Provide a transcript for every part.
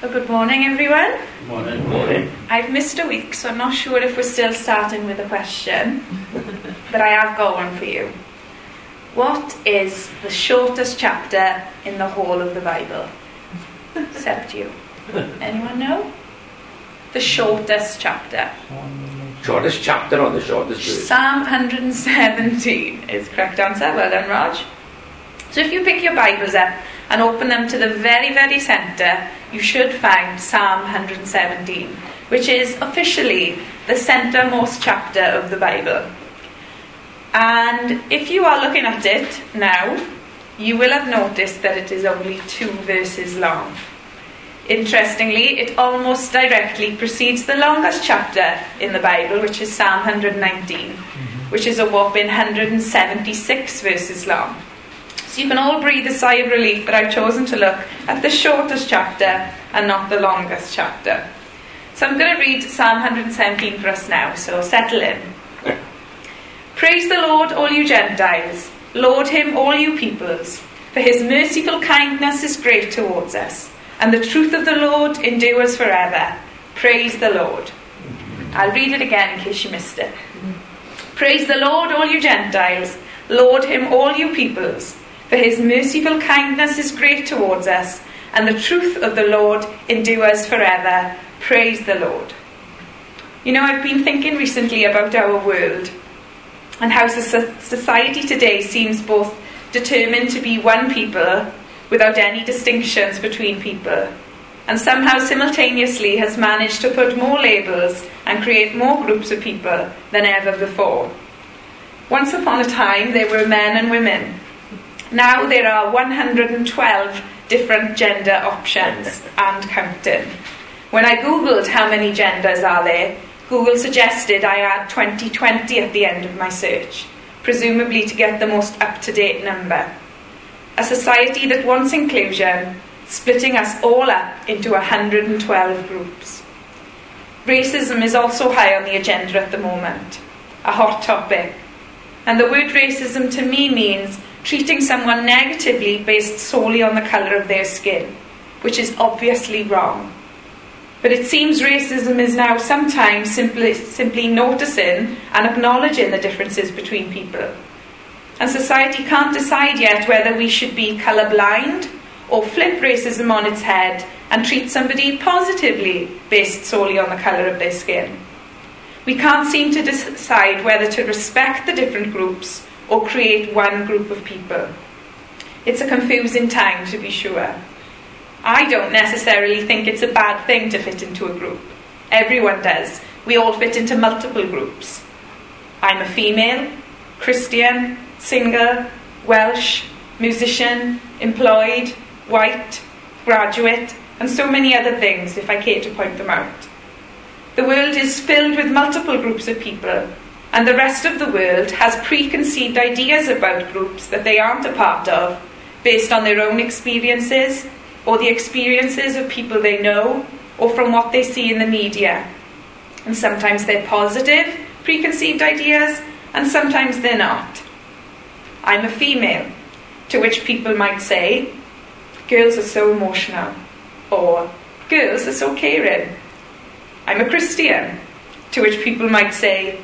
Well, good morning, everyone. Morning. Morning. I've missed a week, so I'm not sure if we're still starting with a question, but I have got one for you. What is the shortest chapter in the whole of the Bible? Except you. Anyone know? The shortest chapter. Shortest chapter or the shortest verse? Psalm 117 is correct answer. Well done, Raj. So if you pick your Bibles up and open them to the very, very centre, you should find Psalm 117, which is officially the centremost chapter of the Bible. And if you are looking at it now, you will have noticed that it is only two verses long. Interestingly, it almost directly precedes the longest chapter in the Bible, which is Psalm 119, mm-hmm. which is a whopping 176 verses long. So you can all breathe a sigh of relief that I've chosen to look at the shortest chapter and not the longest chapter. So I'm going to read Psalm 117 for us now, so settle in. Praise the Lord, all you Gentiles. Laud him, all you peoples. For his merciful kindness is great towards us, and the truth of the Lord endures forever. Praise the Lord. I'll read it again in case you missed it. Mm-hmm. Praise the Lord, all you Gentiles. Laud him, all you peoples. For his merciful kindness is great towards us, and the truth of the Lord endures forever. Praise the Lord. You know, I've been thinking recently about our world and how society today seems both determined to be one people without any distinctions between people, and somehow simultaneously has managed to put more labels and create more groups of people than ever before. Once upon a time, there were men and women. Now there are 112 different gender options and counting. When I googled how many genders are there, Google suggested I add 2020 at the end of my search, presumably to get the most up to date number. A society that wants inclusion, splitting us all up into 112 groups. Racism is also high on the agenda at the moment, a hot topic. And the word racism to me means treating someone negatively based solely on the colour of their skin, which is obviously wrong. But it seems racism is now sometimes simply, simply noticing and acknowledging the differences between people. And society can't decide yet whether we should be colourblind or flip racism on its head and treat somebody positively based solely on the colour of their skin. We can't seem to decide whether to respect the different groups or create one group of people. It's a confusing time, to be sure. I don't necessarily think it's a bad thing to fit into a group. Everyone does. We all fit into multiple groups. I'm a female, Christian, single, Welsh, musician, employed, white, graduate, and so many other things if I care to point them out. The world is filled with multiple groups of people, and the rest of the world has preconceived ideas about groups that they aren't a part of based on their own experiences or the experiences of people they know or from what they see in the media. And sometimes they're positive, preconceived ideas, and sometimes they're not. I'm a female, to which people might say, girls are so emotional, or girls are so caring. I'm a Christian, to which people might say,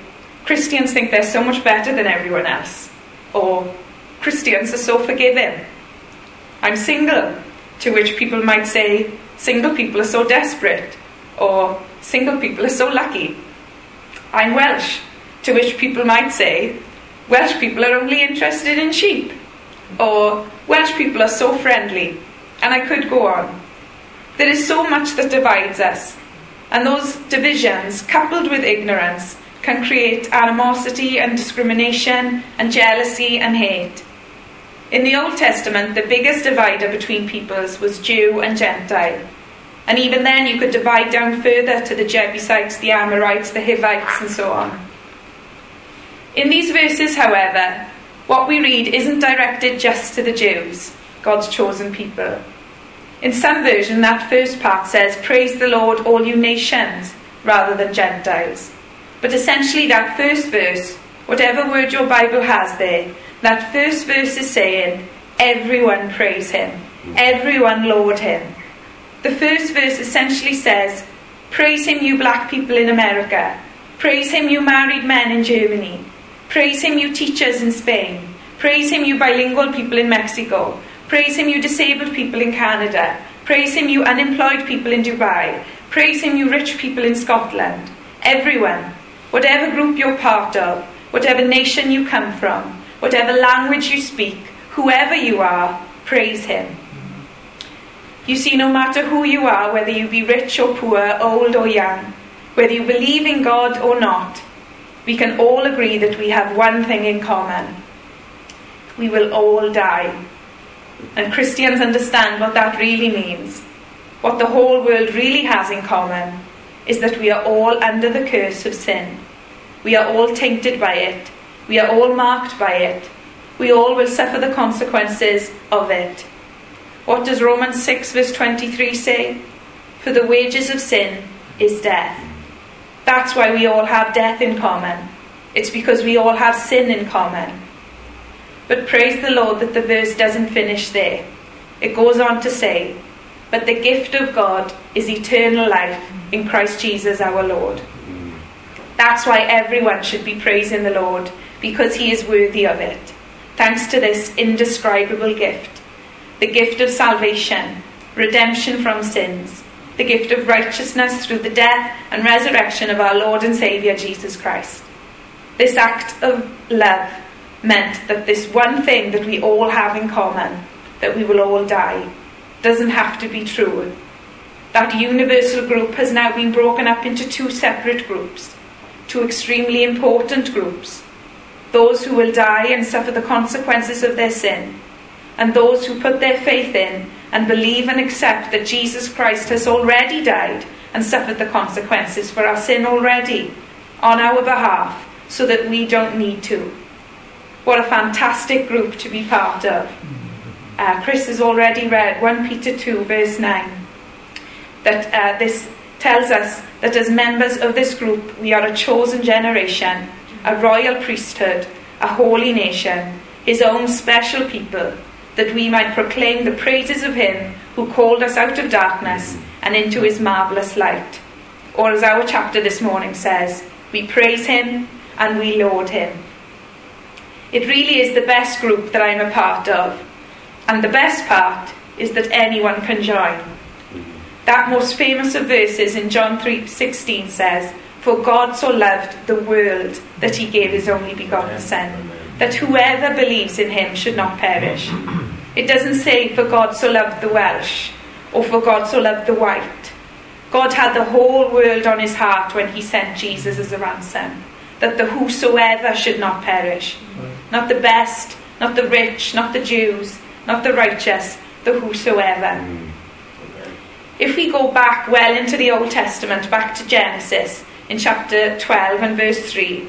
Christians think they're so much better than everyone else, or Christians are so forgiving. I'm single, to which people might say, single people are so desperate, or single people are so lucky. I'm Welsh, to which people might say, Welsh people are only interested in sheep, or Welsh people are so friendly, and I could go on. There is so much that divides us, and those divisions, coupled with ignorance, can create animosity and discrimination and jealousy and hate. In the Old Testament, the biggest divider between peoples was Jew and Gentile. And even then, you could divide down further to the Jebusites, the Amorites, the Hivites, and so on. In these verses, however, what we read isn't directed just to the Jews, God's chosen people. In some version, that first part says, Praise the Lord, all you nations, rather than Gentiles. But essentially, that first verse, whatever word your Bible has there, that first verse is saying, everyone praise him, everyone laud him. The first verse essentially says, Praise him, you black people in America. Praise him, you married men in Germany. Praise him, you teachers in Spain. Praise him, you bilingual people in Mexico. Praise him, you disabled people in Canada. Praise him, you unemployed people in Dubai. Praise him, you rich people in Scotland. Everyone, whatever group you're part of, whatever nation you come from, whatever language you speak, whoever you are, praise him. You see, no matter who you are, whether you be rich or poor, old or young, whether you believe in God or not, we can all agree that we have one thing in common. We will all die. And Christians understand what that really means. What the whole world really has in common is that we are all under the curse of sin. We are all tainted by it. We are all marked by it. We all will suffer the consequences of it. What does Romans 6, verse 23 say? For the wages of sin is death. That's why we all have death in common. It's because we all have sin in common. But praise the Lord that the verse doesn't finish there. It goes on to say, But the gift of God is eternal life in Christ Jesus our Lord. That's why everyone should be praising the Lord, because he is worthy of it. Thanks to this indescribable gift the gift of salvation, redemption from sins, the gift of righteousness through the death and resurrection of our Lord and Saviour Jesus Christ. This act of love meant that this one thing that we all have in common, that we will all die, doesn't have to be true. That universal group has now been broken up into two separate groups, two extremely important groups those who will die and suffer the consequences of their sin, and those who put their faith in and believe and accept that Jesus Christ has already died and suffered the consequences for our sin already on our behalf so that we don't need to. What a fantastic group to be part of. Uh, Chris has already read 1 Peter 2, verse 9, that uh, this tells us that as members of this group, we are a chosen generation, a royal priesthood, a holy nation, his own special people, that we might proclaim the praises of him who called us out of darkness and into his marvellous light. Or as our chapter this morning says, we praise him and we laud him. It really is the best group that I'm a part of. And the best part is that anyone can join. That most famous of verses in John 3:16 says, "For God so loved the world that he gave his only begotten son, that whoever believes in him should not perish." It doesn't say, "For God so loved the Welsh," or "For God so loved the white." God had the whole world on his heart when he sent Jesus as a ransom, that the whosoever should not perish. Not the best, not the rich, not the Jews, not the righteous, the whosoever. Mm. If we go back well into the Old Testament, back to Genesis, in chapter 12 and verse 3,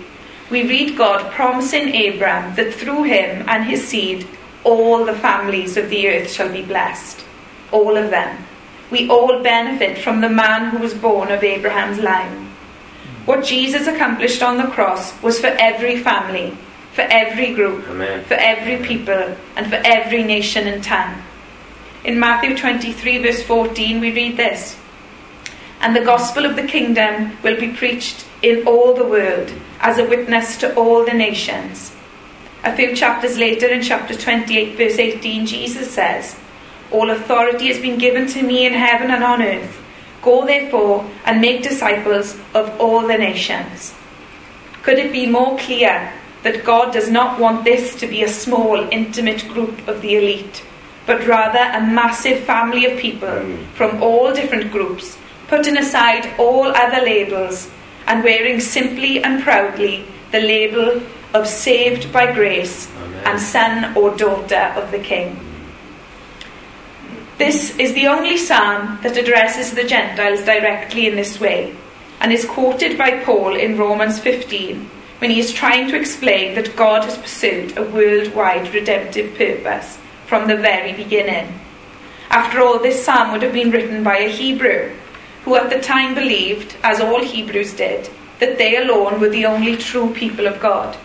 we read God promising Abram that through him and his seed, all the families of the earth shall be blessed. All of them. We all benefit from the man who was born of Abraham's line. Mm. What Jesus accomplished on the cross was for every family, for every group, Amen. for every people, and for every nation and tongue. In Matthew 23, verse 14, we read this And the gospel of the kingdom will be preached in all the world as a witness to all the nations. A few chapters later, in chapter 28, verse 18, Jesus says, All authority has been given to me in heaven and on earth. Go therefore and make disciples of all the nations. Could it be more clear that God does not want this to be a small, intimate group of the elite, but rather a massive family of people hmm. from all different groups, putting aside all other labels and wearing simply and proudly the label of saved by grace Amen. and son or daughter of the King? This is the only psalm that addresses the Gentiles directly in this way and is quoted by Paul in Romans 15 when he is trying to explain that God has pursued a worldwide redemptive purpose from the very beginning. After all, this psalm would have been written by a Hebrew who at the time believed, as all Hebrews did, that they alone were the only true people of God.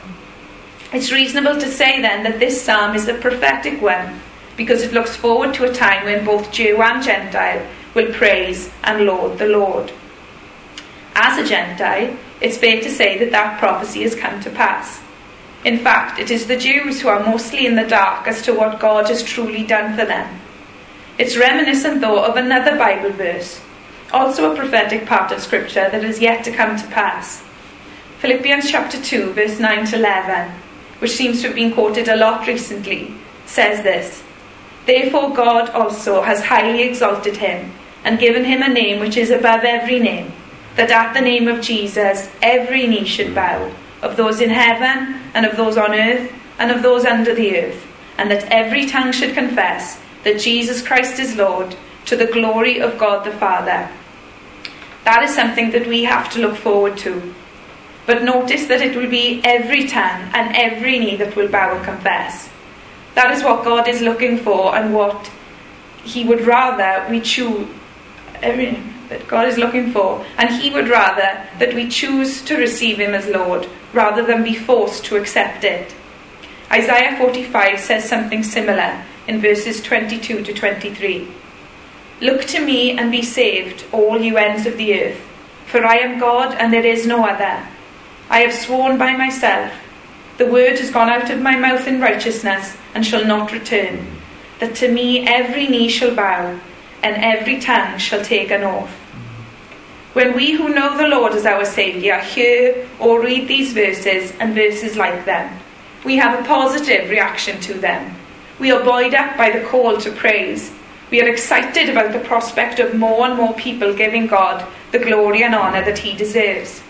It's reasonable to say then that this psalm is a prophetic one because it looks forward to a time when both Jew and Gentile will praise and laud the Lord. As a Gentile, it's fair to say that that prophecy has come to pass. In fact, it is the Jews who are mostly in the dark as to what God has truly done for them. It's reminiscent, though, of another Bible verse, also a prophetic part of Scripture that has yet to come to pass. Philippians chapter 2, verse 9 to 11, which seems to have been quoted a lot recently, says this Therefore, God also has highly exalted him and given him a name which is above every name, that at the name of Jesus every knee should bow, of those in heaven, and of those on earth, and of those under the earth, and that every tongue should confess that Jesus Christ is Lord, to the glory of God the Father. That is something that we have to look forward to. But notice that it will be every tongue and every knee that will bow and confess. That is what God is looking for and what He would rather we choose. That God is looking for, and He would rather that we choose to receive Him as Lord rather than be forced to accept it. Isaiah 45 says something similar in verses 22 to 23. Look to me and be saved, all you ends of the earth, for I am God and there is no other. I have sworn by myself, the word has gone out of my mouth in righteousness and shall not return, that to me every knee shall bow and every tongue shall take an oath. When we who know the Lord as our Saviour hear or read these verses and verses like them, we have a positive reaction to them. We are buoyed up by the call to praise. We are excited about the prospect of more and more people giving God the glory and honour that He deserves.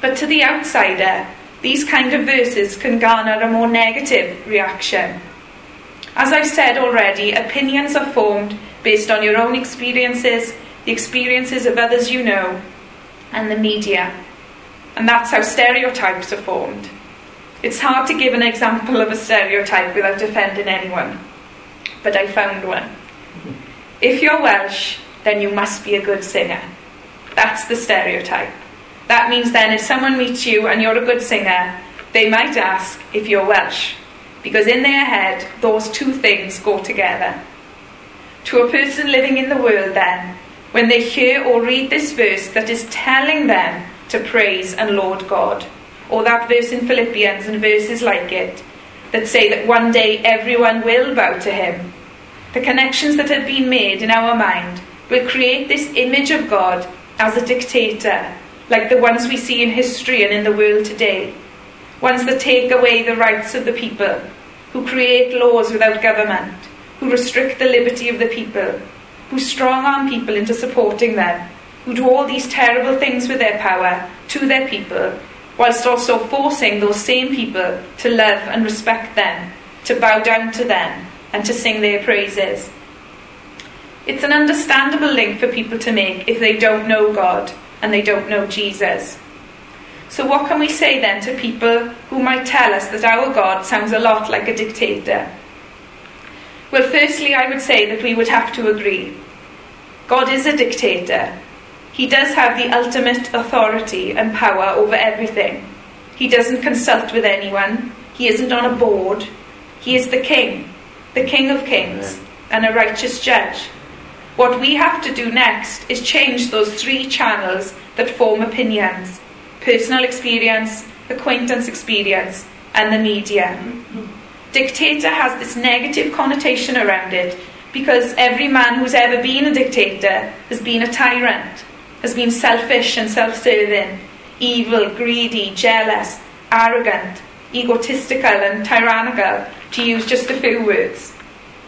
But to the outsider, these kind of verses can garner a more negative reaction. As I've said already, opinions are formed based on your own experiences, the experiences of others you know, and the media. And that's how stereotypes are formed. It's hard to give an example of a stereotype without offending anyone, but I found one. Mm-hmm. If you're Welsh, then you must be a good singer. That's the stereotype. That means then if someone meets you and you're a good singer, they might ask if you're Welsh, because in their head, those two things go together. To a person living in the world, then, when they hear or read this verse that is telling them to praise and laud God, or that verse in Philippians and verses like it that say that one day everyone will bow to him. The connections that have been made in our mind will create this image of God as a dictator, like the ones we see in history and in the world today. Ones that take away the rights of the people, who create laws without government, who restrict the liberty of the people, who strong arm people into supporting them, who do all these terrible things with their power to their people whilst also forcing those same people to love and respect them, to bow down to them, and to sing their praises. It's an understandable link for people to make if they don't know God and they don't know Jesus. So, what can we say then to people who might tell us that our God sounds a lot like a dictator? Well, firstly, I would say that we would have to agree. God is a dictator, he does have the ultimate authority and power over everything. He doesn't consult with anyone. He isn't on a board. He is the king, the king of kings, and a righteous judge. What we have to do next is change those three channels that form opinions personal experience, acquaintance experience, and the media. Dictator has this negative connotation around it because every man who's ever been a dictator has been a tyrant has been selfish and self serving, evil, greedy, jealous, arrogant, egotistical, and tyrannical, to use just a few words.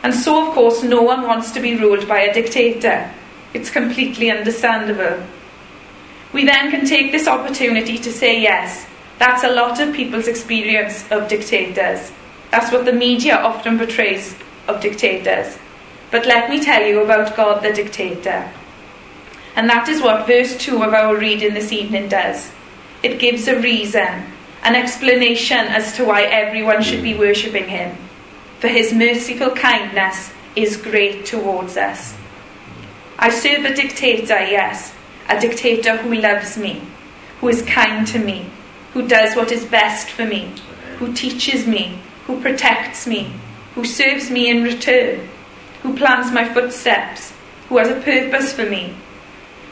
And so, of course, no one wants to be ruled by a dictator. It's completely understandable. We then can take this opportunity to say, yes, that's a lot of people's experience of dictators. That's what the media often portrays of dictators. But let me tell you about God the dictator. And that is what verse 2 of our reading this evening does. It gives a reason, an explanation as to why everyone should be worshipping him. For his merciful kindness is great towards us. I serve a dictator, yes, a dictator who loves me, who is kind to me, who does what is best for me, who teaches me, who protects me, who serves me in return, who plans my footsteps, who has a purpose for me.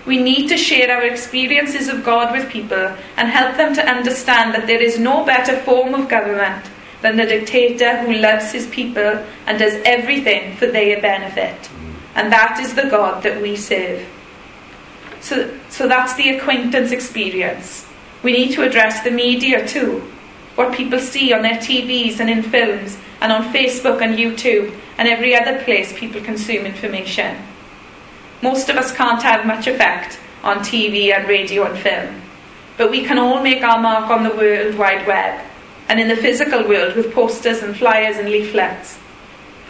We need to share our experiences of God with people and help them to understand that there is no better form of government than the dictator who loves his people and does everything for their benefit. And that is the God that we serve. So, so that's the acquaintance experience. We need to address the media too. What people see on their TVs and in films and on Facebook and YouTube and every other place people consume information. Most of us can't have much effect on TV and radio and film, but we can all make our mark on the World Wide Web and in the physical world with posters and flyers and leaflets.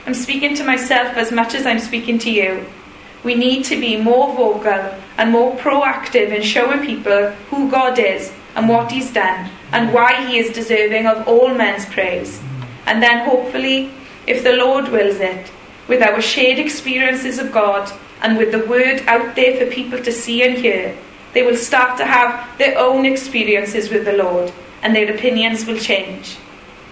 I'm speaking to myself as much as I'm speaking to you. We need to be more vocal and more proactive in showing people who God is and what He's done and why He is deserving of all men's praise. And then, hopefully, if the Lord wills it, with our shared experiences of God and with the word out there for people to see and hear, they will start to have their own experiences with the Lord and their opinions will change.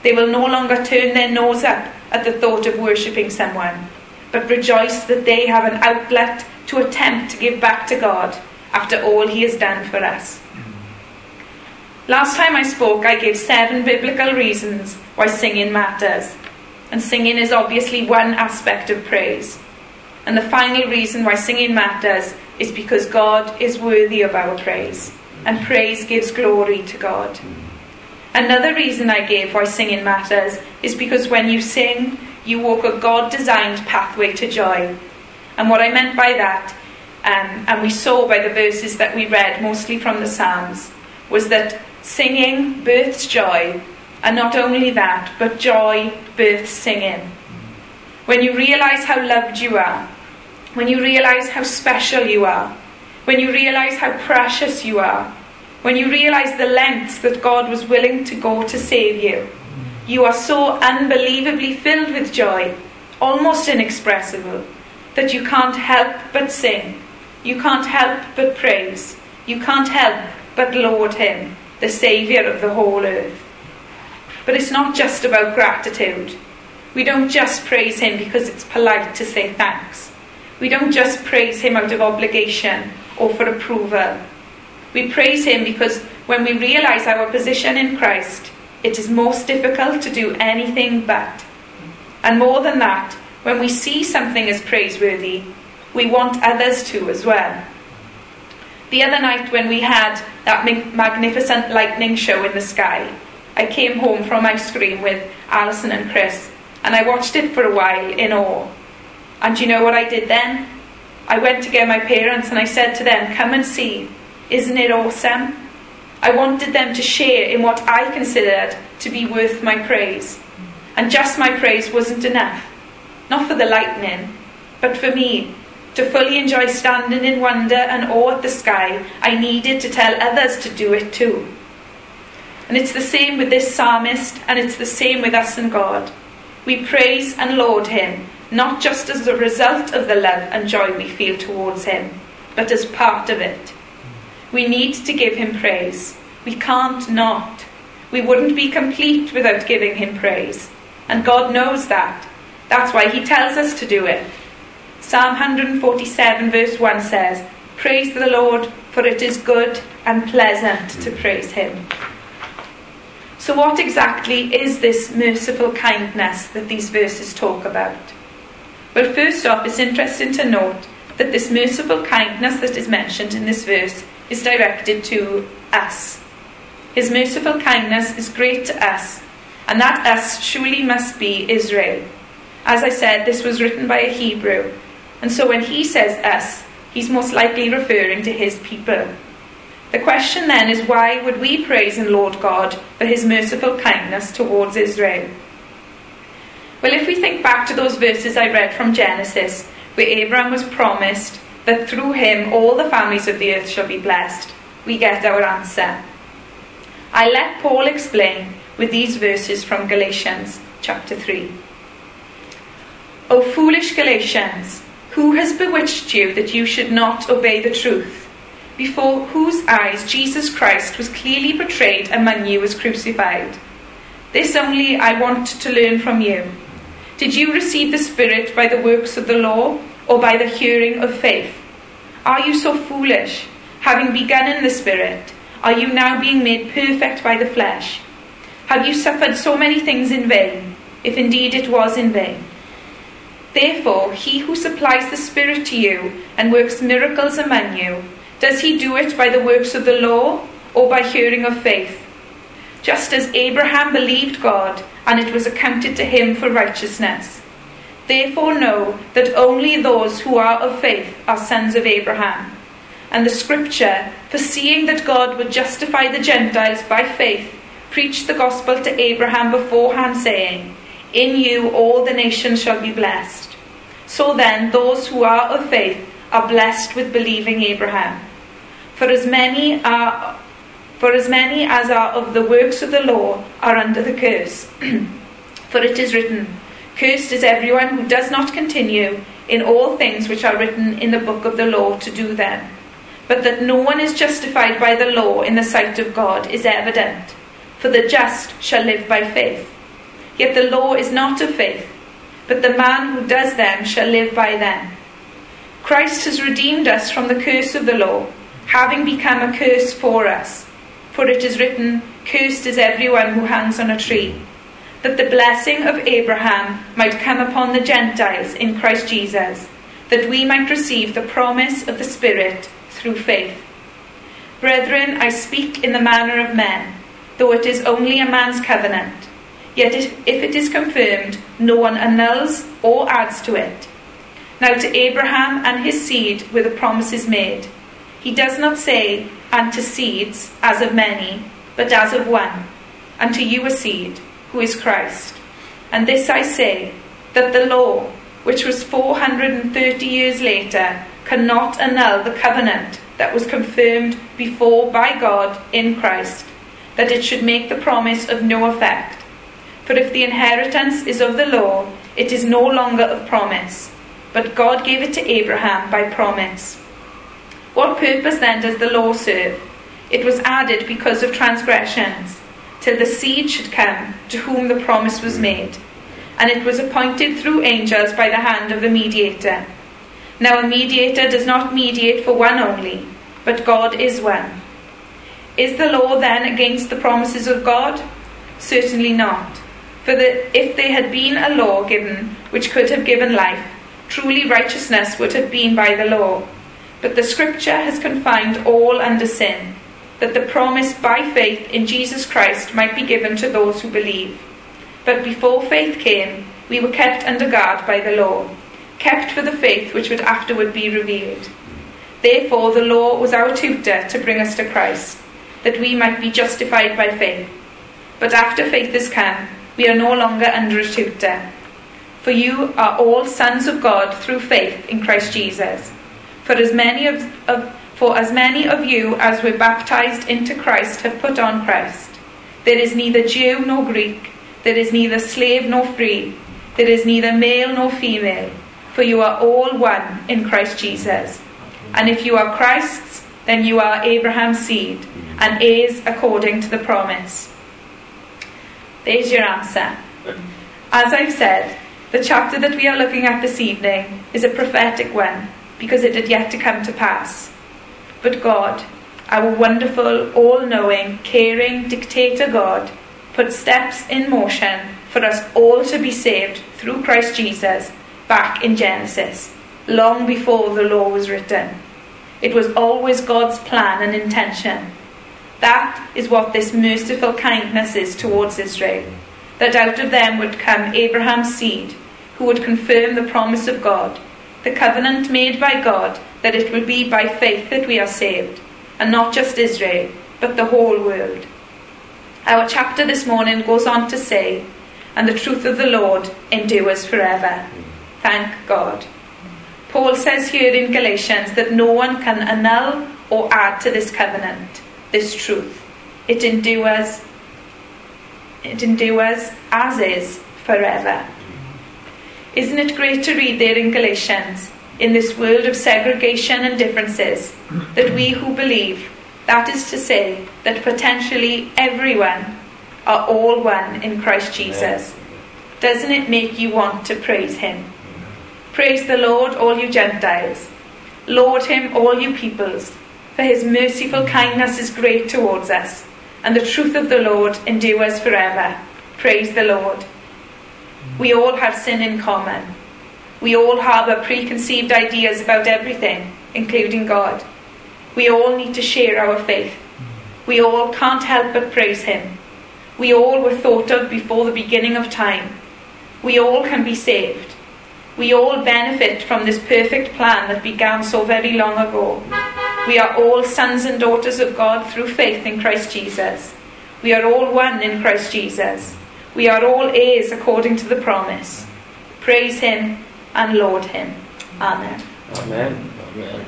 They will no longer turn their nose up at the thought of worshipping someone, but rejoice that they have an outlet to attempt to give back to God after all He has done for us. Last time I spoke, I gave seven biblical reasons why singing matters. And singing is obviously one aspect of praise. And the final reason why singing matters is because God is worthy of our praise. And praise gives glory to God. Another reason I gave why singing matters is because when you sing, you walk a God designed pathway to joy. And what I meant by that, um, and we saw by the verses that we read, mostly from the Psalms, was that singing births joy, and not only that, but joy births singing. When you realize how loved you are, when you realize how special you are, when you realize how precious you are, when you realize the lengths that God was willing to go to save you, you are so unbelievably filled with joy, almost inexpressible, that you can't help but sing. You can't help but praise. You can't help but laud Him, the Saviour of the whole earth. But it's not just about gratitude. We don't just praise Him because it's polite to say thanks. We don't just praise Him out of obligation or for approval. We praise Him because when we realize our position in Christ, it is most difficult to do anything but. And more than that, when we see something as praiseworthy, we want others to as well. The other night, when we had that magnificent lightning show in the sky, I came home from ice cream with Alison and Chris, and I watched it for a while in awe. And you know what I did then? I went to get my parents and I said to them, Come and see. Isn't it awesome? I wanted them to share in what I considered to be worth my praise. And just my praise wasn't enough. Not for the lightning, but for me. To fully enjoy standing in wonder and awe at the sky, I needed to tell others to do it too. And it's the same with this psalmist, and it's the same with us and God. We praise and laud Him, not just as a result of the love and joy we feel towards Him, but as part of it. We need to give him praise. We can't not. We wouldn't be complete without giving him praise. And God knows that. That's why he tells us to do it. Psalm 147, verse 1 says, Praise the Lord, for it is good and pleasant to praise him. So, what exactly is this merciful kindness that these verses talk about? Well, first off, it's interesting to note that this merciful kindness that is mentioned in this verse is directed to us. His merciful kindness is great to us, and that us surely must be Israel. As I said, this was written by a Hebrew, and so when he says us, he's most likely referring to his people. The question then is why would we praise and laud God for his merciful kindness towards Israel? Well, if we think back to those verses I read from Genesis, where Abraham was promised that through him all the families of the earth shall be blessed, we get our answer. I let Paul explain with these verses from Galatians chapter 3. O foolish Galatians, who has bewitched you that you should not obey the truth, before whose eyes Jesus Christ was clearly portrayed among you as crucified? This only I want to learn from you. Did you receive the Spirit by the works of the law or by the hearing of faith? Are you so foolish? Having begun in the Spirit, are you now being made perfect by the flesh? Have you suffered so many things in vain, if indeed it was in vain? Therefore, he who supplies the Spirit to you and works miracles among you, does he do it by the works of the law or by hearing of faith? Just as Abraham believed God, and it was accounted to him for righteousness. Therefore, know that only those who are of faith are sons of Abraham. And the scripture, foreseeing that God would justify the Gentiles by faith, preached the gospel to Abraham beforehand, saying, In you all the nations shall be blessed. So then, those who are of faith are blessed with believing Abraham. For as many are for as many as are of the works of the law are under the curse. for it is written, Cursed is everyone who does not continue in all things which are written in the book of the law to do them. But that no one is justified by the law in the sight of God is evident, for the just shall live by faith. Yet the law is not of faith, but the man who does them shall live by them. Christ has redeemed us from the curse of the law, having become a curse for us. For it is written, Cursed is everyone who hangs on a tree that the blessing of Abraham might come upon the Gentiles in Christ Jesus, that we might receive the promise of the Spirit through faith. Brethren, I speak in the manner of men, though it is only a man's covenant. Yet if, it is confirmed, no one annuls or adds to it. Now to Abraham and his seed were the promises made. He does not say, and to seeds, as of many, but as of one, and to you a seed who is Christ. And this I say, that the law, which was 430 years later, cannot annul the covenant that was confirmed before by God in Christ, that it should make the promise of no effect. For if the inheritance is of the law, it is no longer of promise, but God gave it to Abraham by promise. What purpose then does the law serve? It was added because of transgressions till the seed should come to whom the promise was hmm. made. And it was appointed through angels by the hand of the mediator. Now a mediator does not mediate for one only, but God is one. Is the law then against the promises of God? Certainly not. For the, if there had been a law given which could have given life, truly righteousness would have been by the law. But the scripture has confined all under sin that the promise by faith in Jesus Christ might be given to those who believe. But before faith came, we were kept under guard by the law, kept for the faith which would afterward be revealed. Therefore, the law was our tutor to bring us to Christ, that we might be justified by faith. But after faith has come, we are no longer under a tutor. For you are all sons of God through faith in Christ Jesus. For as many of, of for as many of you as were baptized into Christ have put on Christ. There is neither Jew nor Greek, there is neither slave nor free, there is neither male nor female, for you are all one in Christ Jesus. And if you are Christ's, then you are Abraham's seed, and heirs according to the promise. There's your answer. As I've said, the chapter that we are looking at this evening is a prophetic one because it had yet to come to pass. But God, our wonderful, all knowing, caring dictator God, put steps in motion for us all to be saved through Christ Jesus back in Genesis, long before the law was written. It was always God's plan and intention. That is what this merciful kindness is towards Israel, that out of them would come Abraham's seed, who would confirm the promise of God, the covenant made by God that it will be by faith that we are saved, and not just Israel, but the whole world. Our chapter this morning goes on to say, and the truth of the Lord endures forever. Thank God. Paul says here in Galatians that no one can annul or add to this covenant, this truth. It endures, it endures as is forever. Isn't it great to read there in Galatians in this world of segregation and differences that we who believe, that is to say, that potentially everyone, are all one in Christ Jesus. Doesn't it make you want to praise Him? Praise the Lord, all you Gentiles. Laud him, all you peoples, for his merciful kindness is great towards us, and the truth of the Lord endures forever. Praise the Lord. We all have sin in common. We all harbour preconceived ideas about everything, including God. We all need to share our faith. We all can't help but praise Him. We all were thought of before the beginning of time. We all can be saved. We all benefit from this perfect plan that began so very long ago. We are all sons and daughters of God through faith in Christ Jesus. We are all one in Christ Jesus. We are all heirs according to the promise. Praise Him and laud Him. Amen. Amen. Amen.